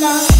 inside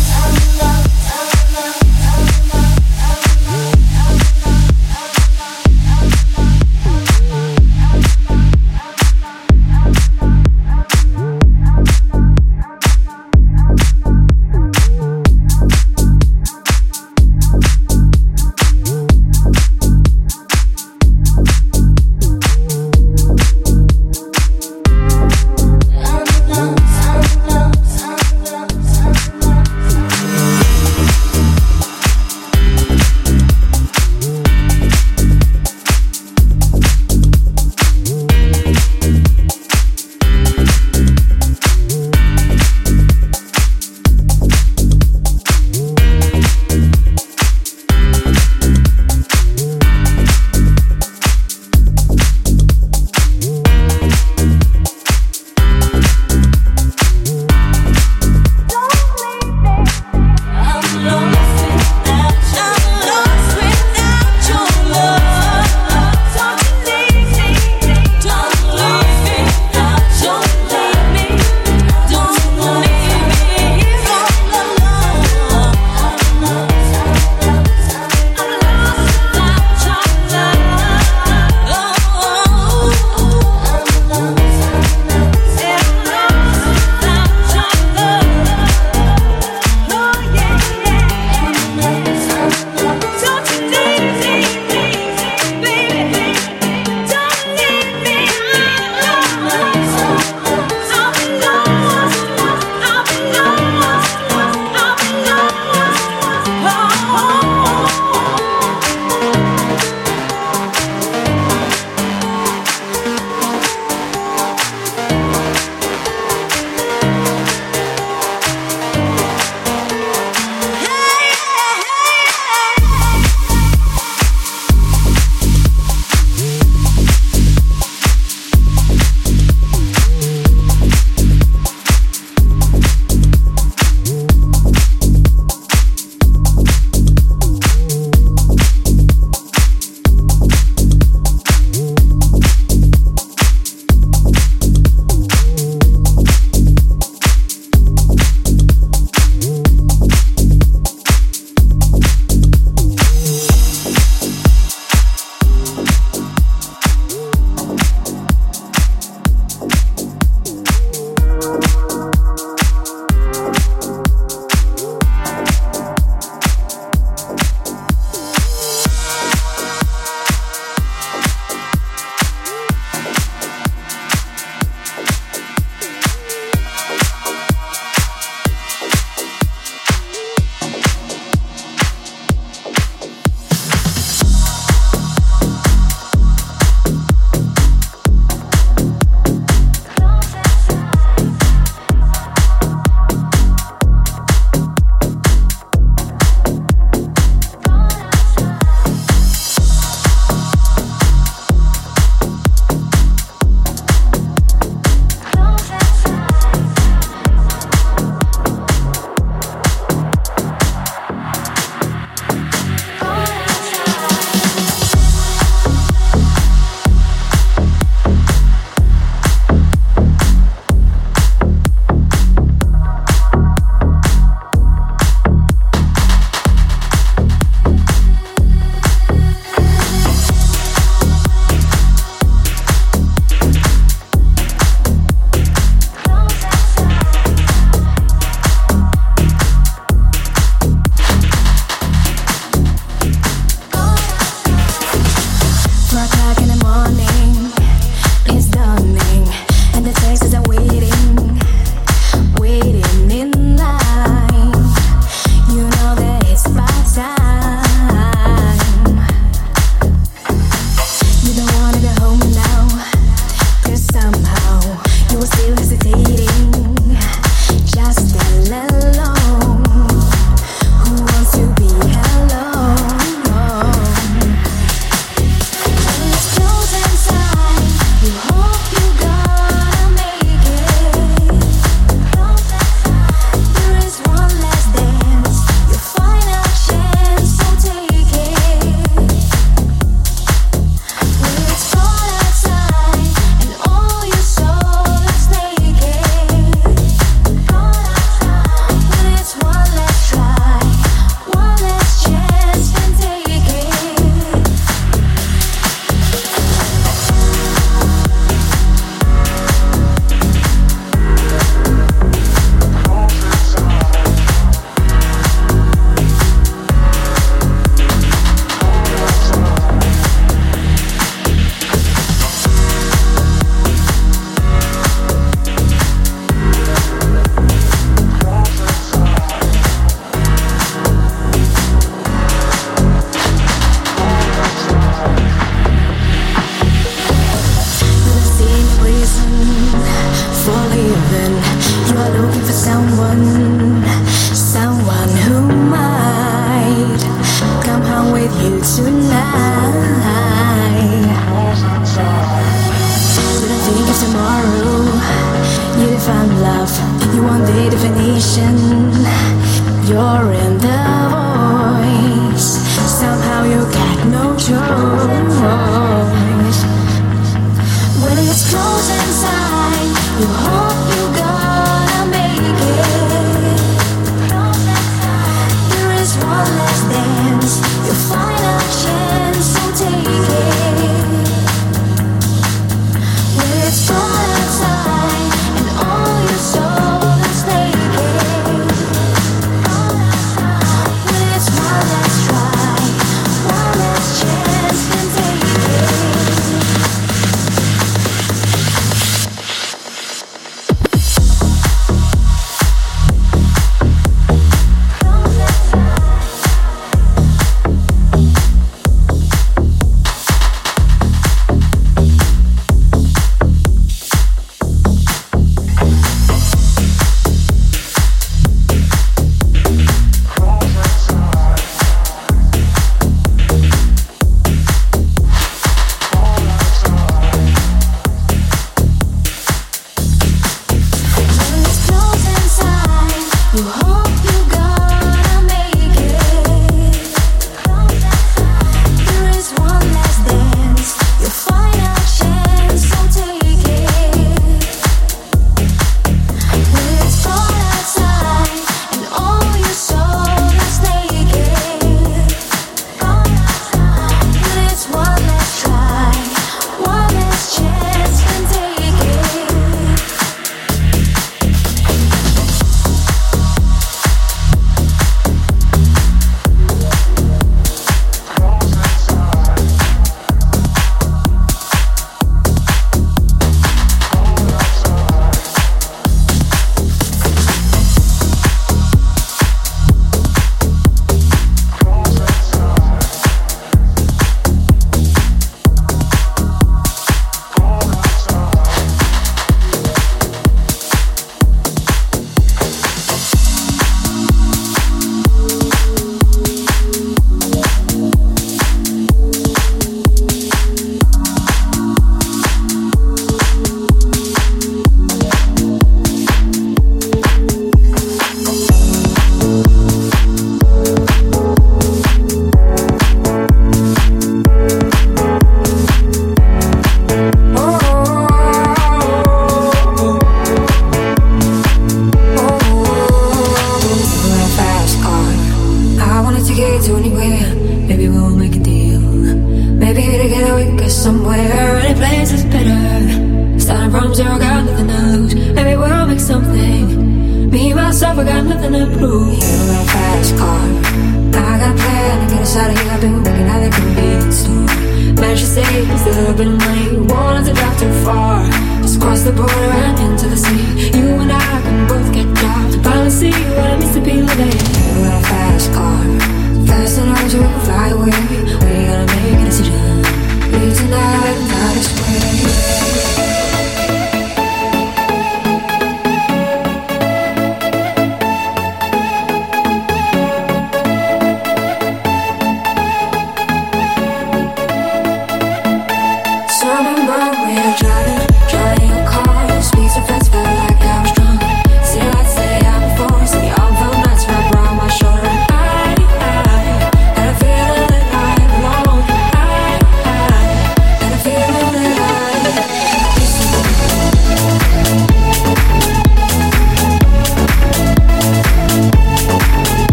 car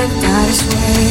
worked out way.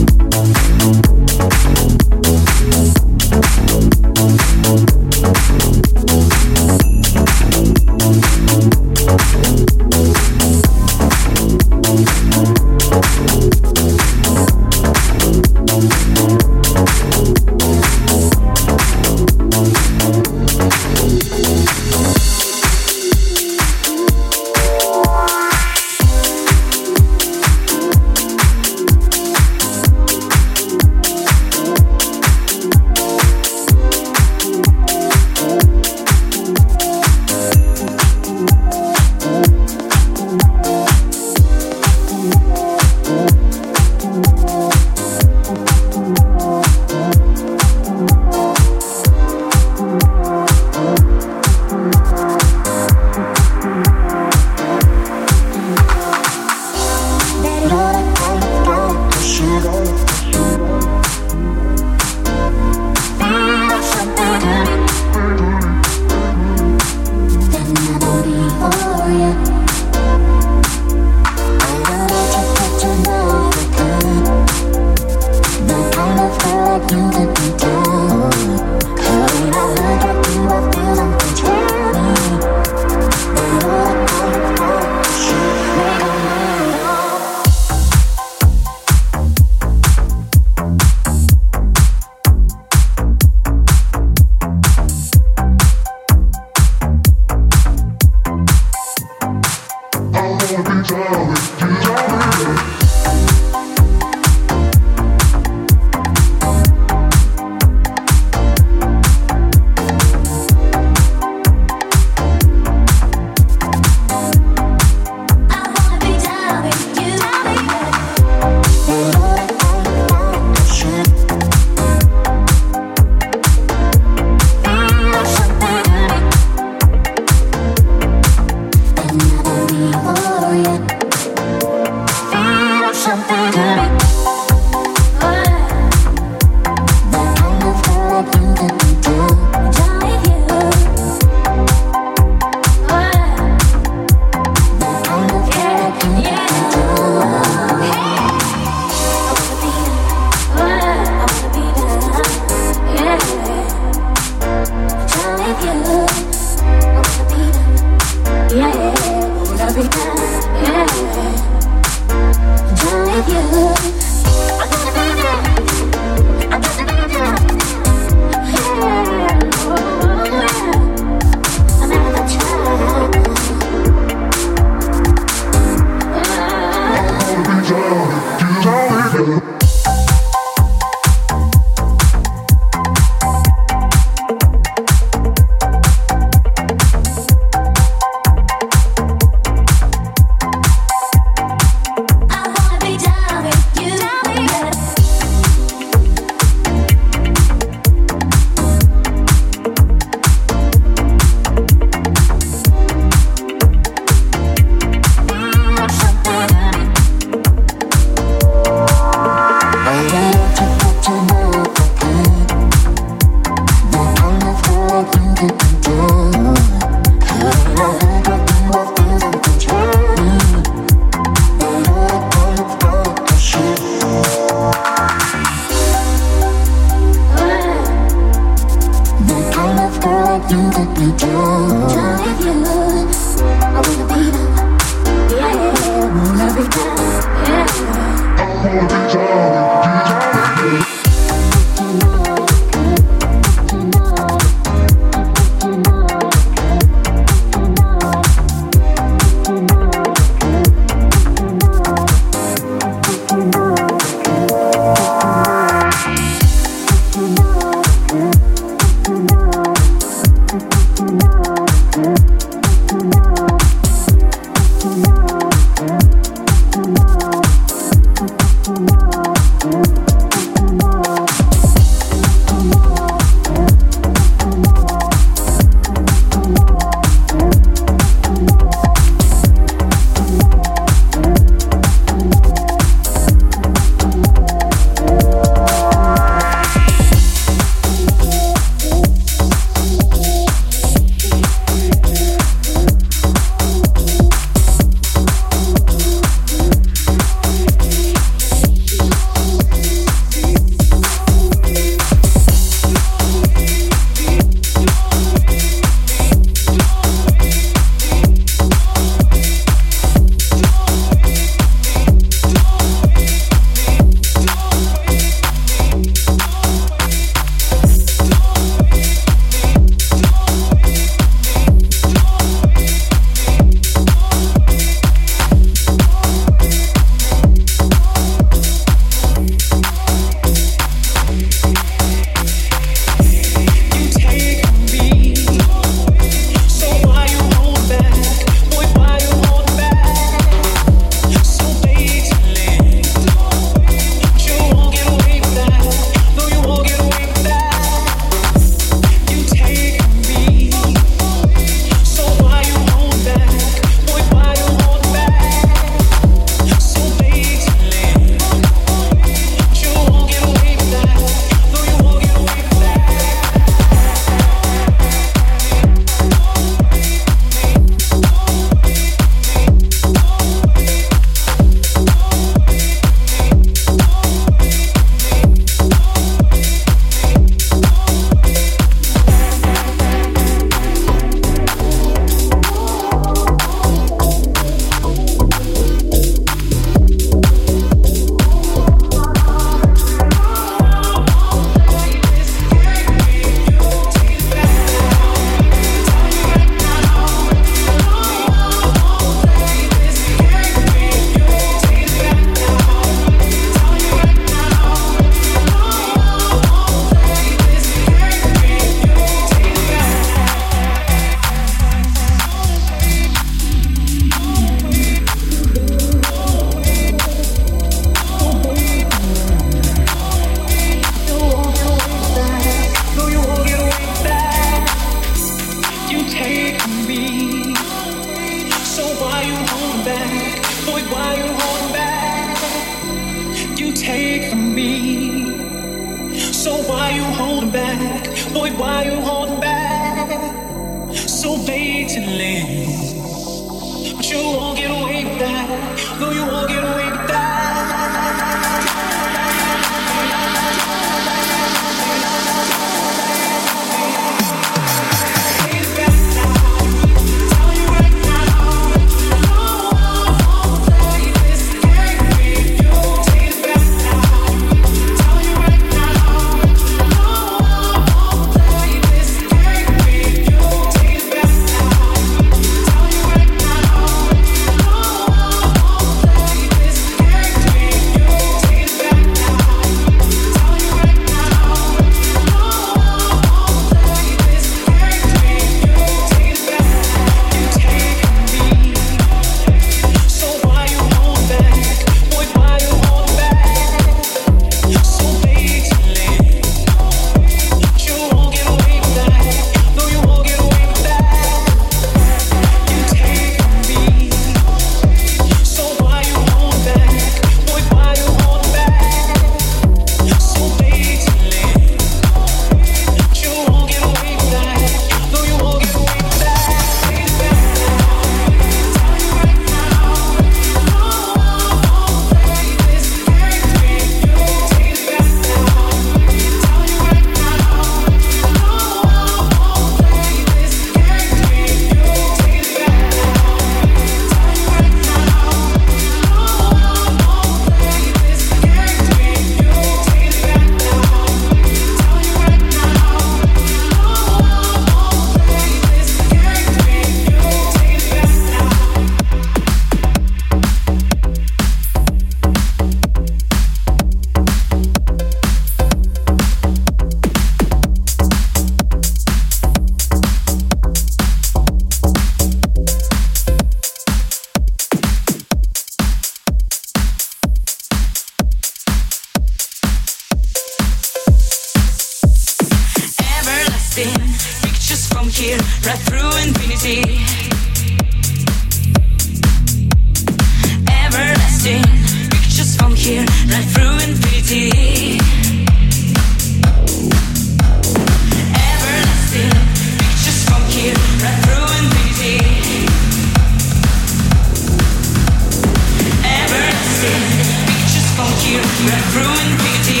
Ruined beauty.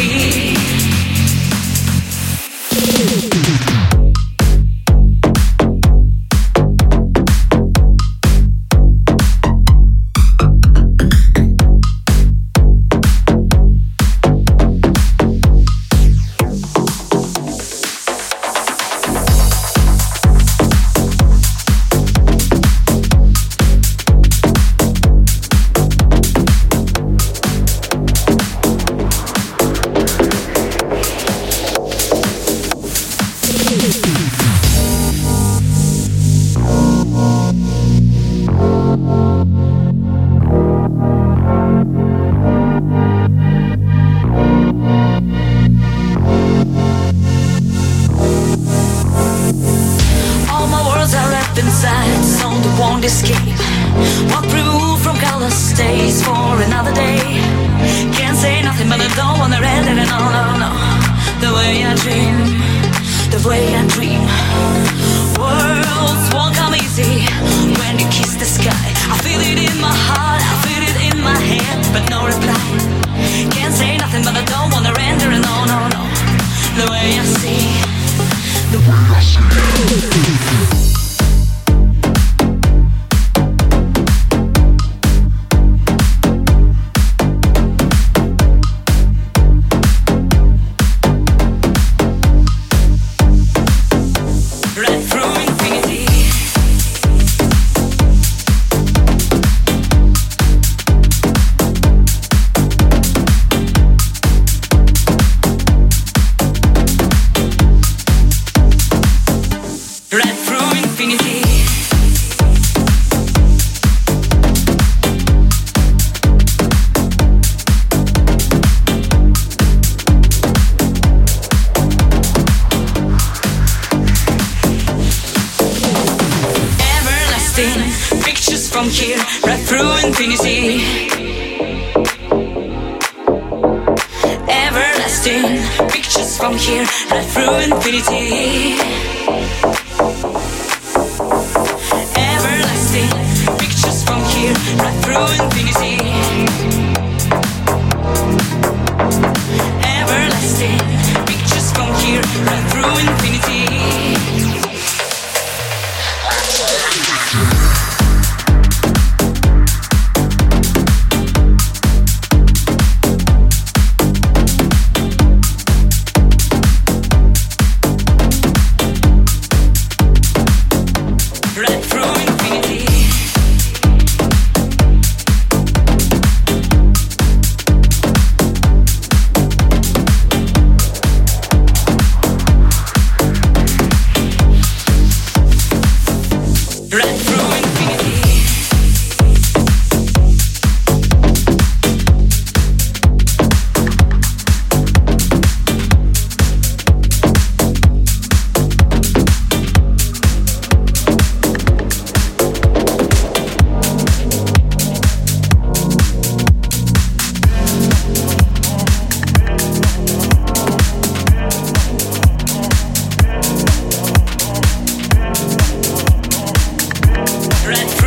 regret.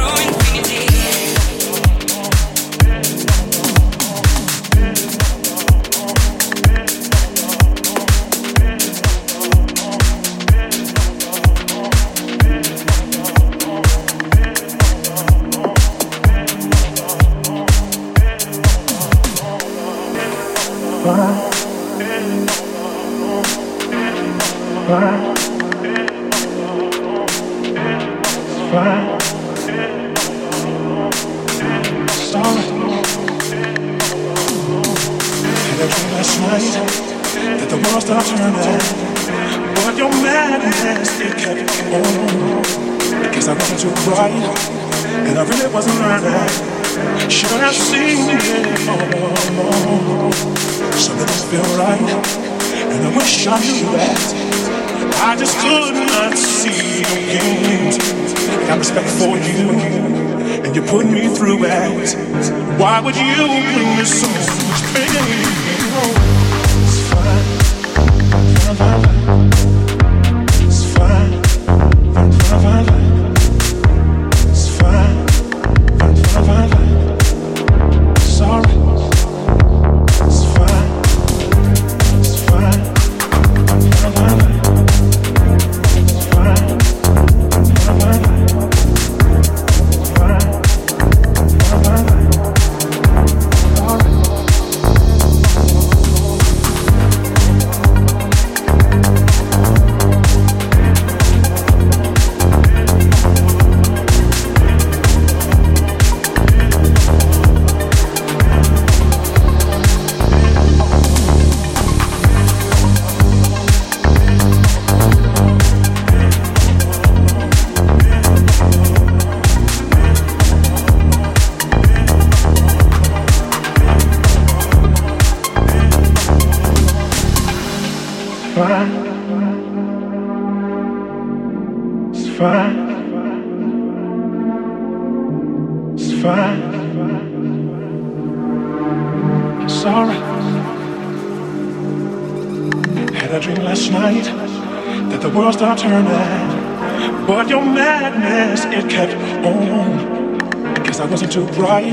But your madness, it kept on. Cause I wasn't too bright,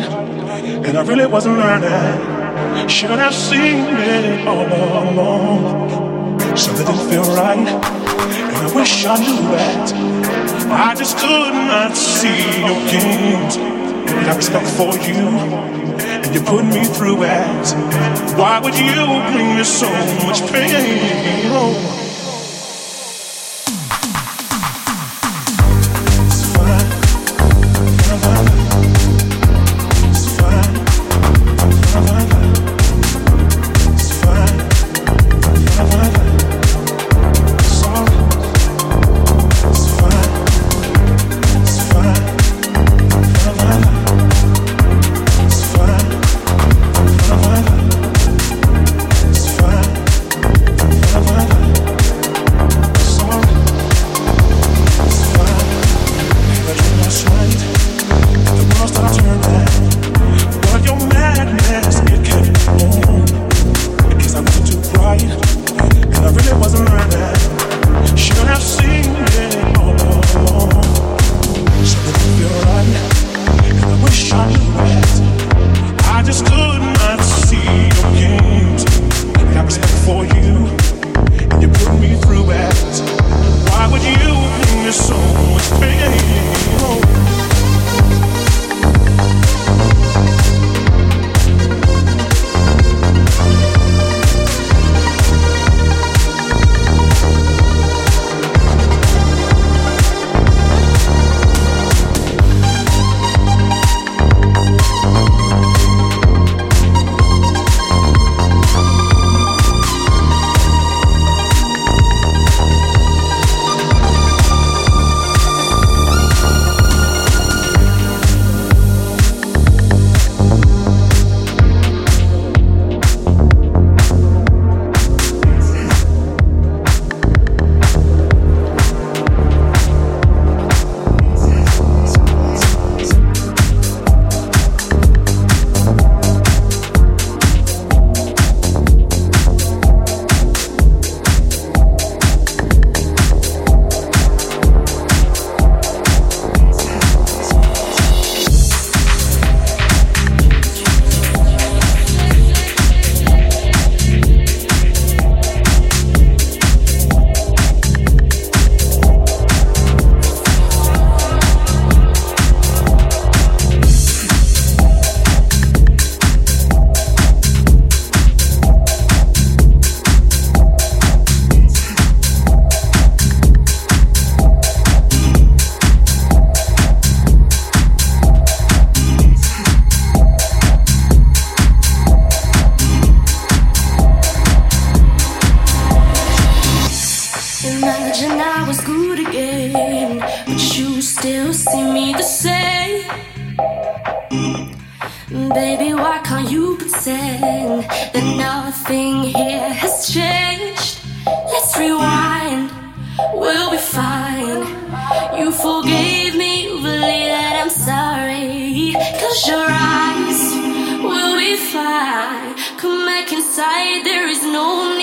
and I really wasn't learning. Should have seen it all along. Something didn't feel right, and I wish I knew that. I just could not see your games that I respect for you and you put me through it. Why would you bring me so much pain? Oh. baby, why can't you pretend that nothing here has changed? Let's rewind, we'll be fine. You forgave me, you believe that I'm sorry. Close your eyes, we'll be fine. Come back inside, there is no need.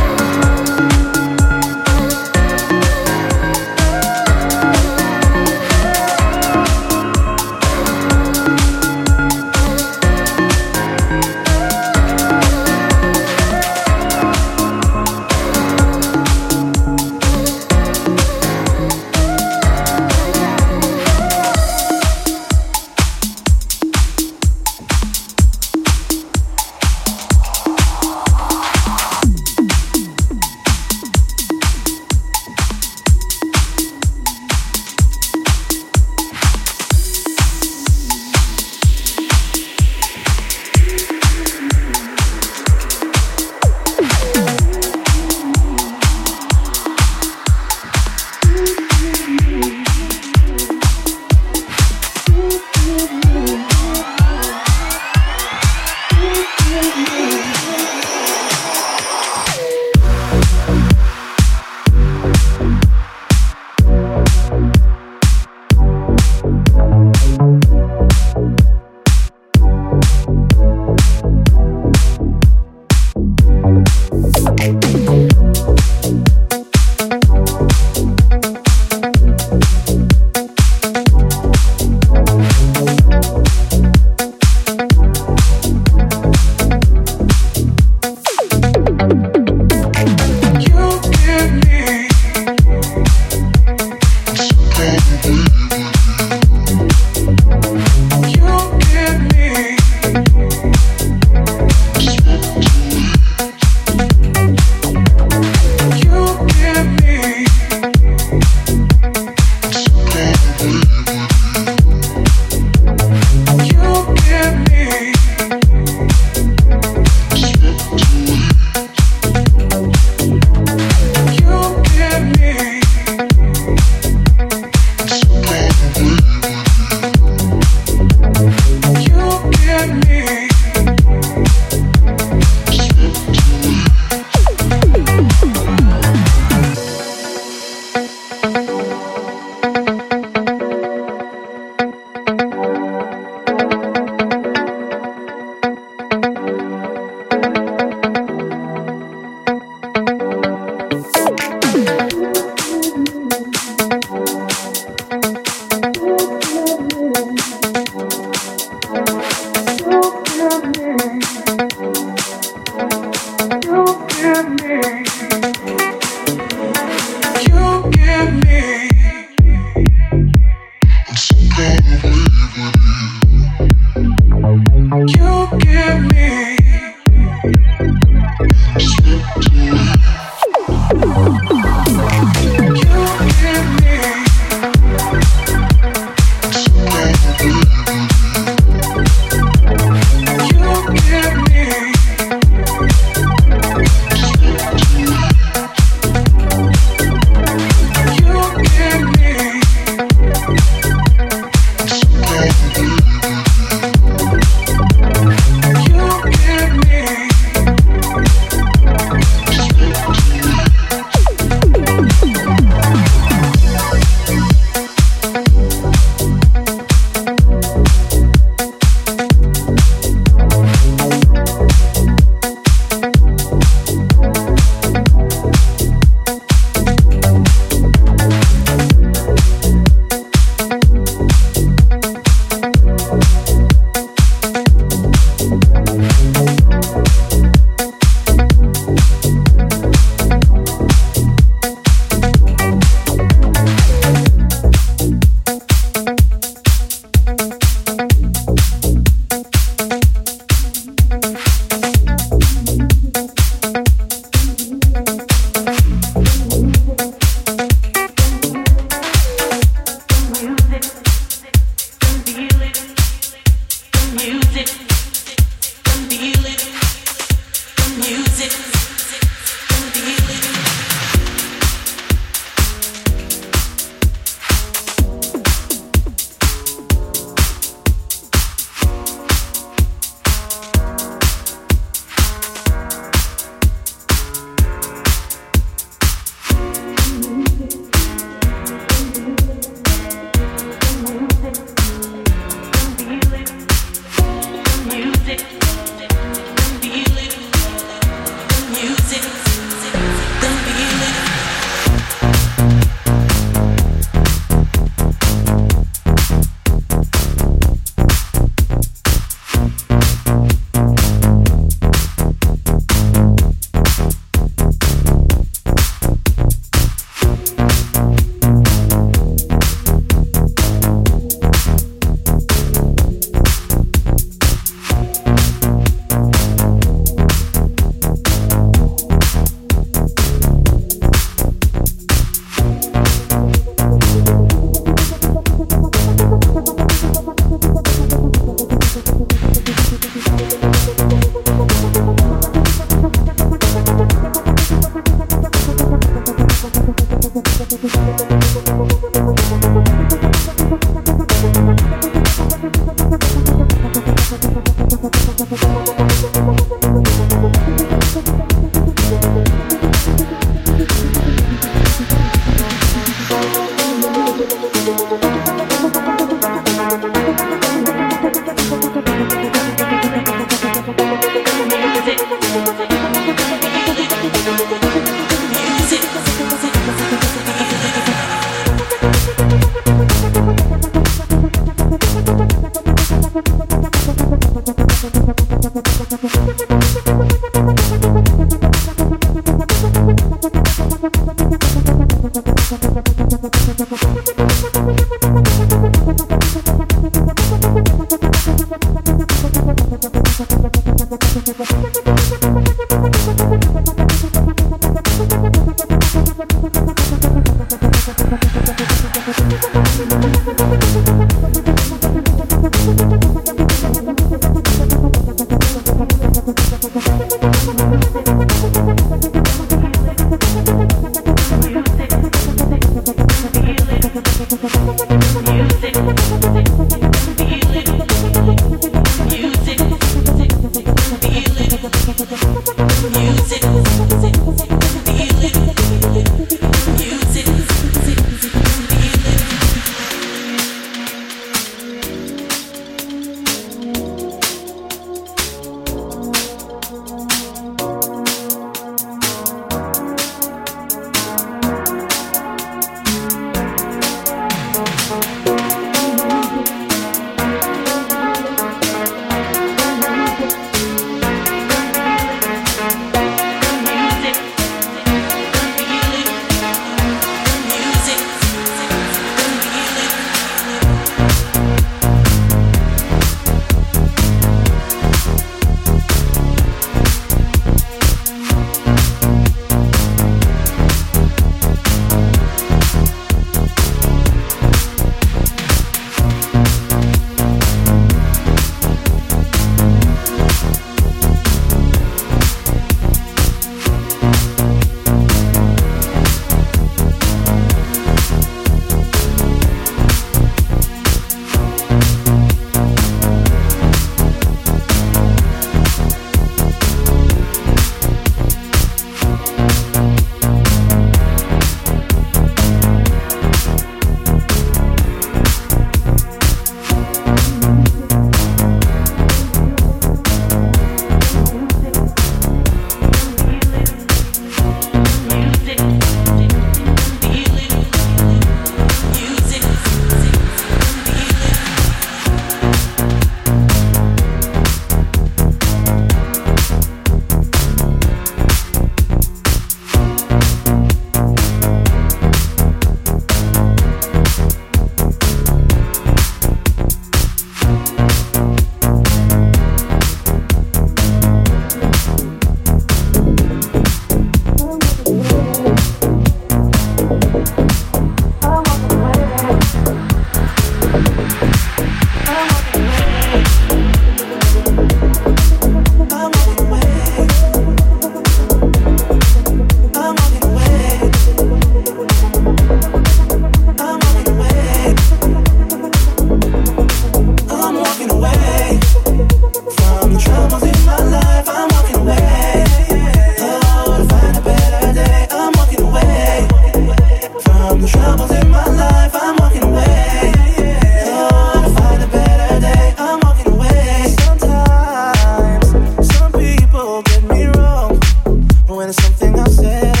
Thought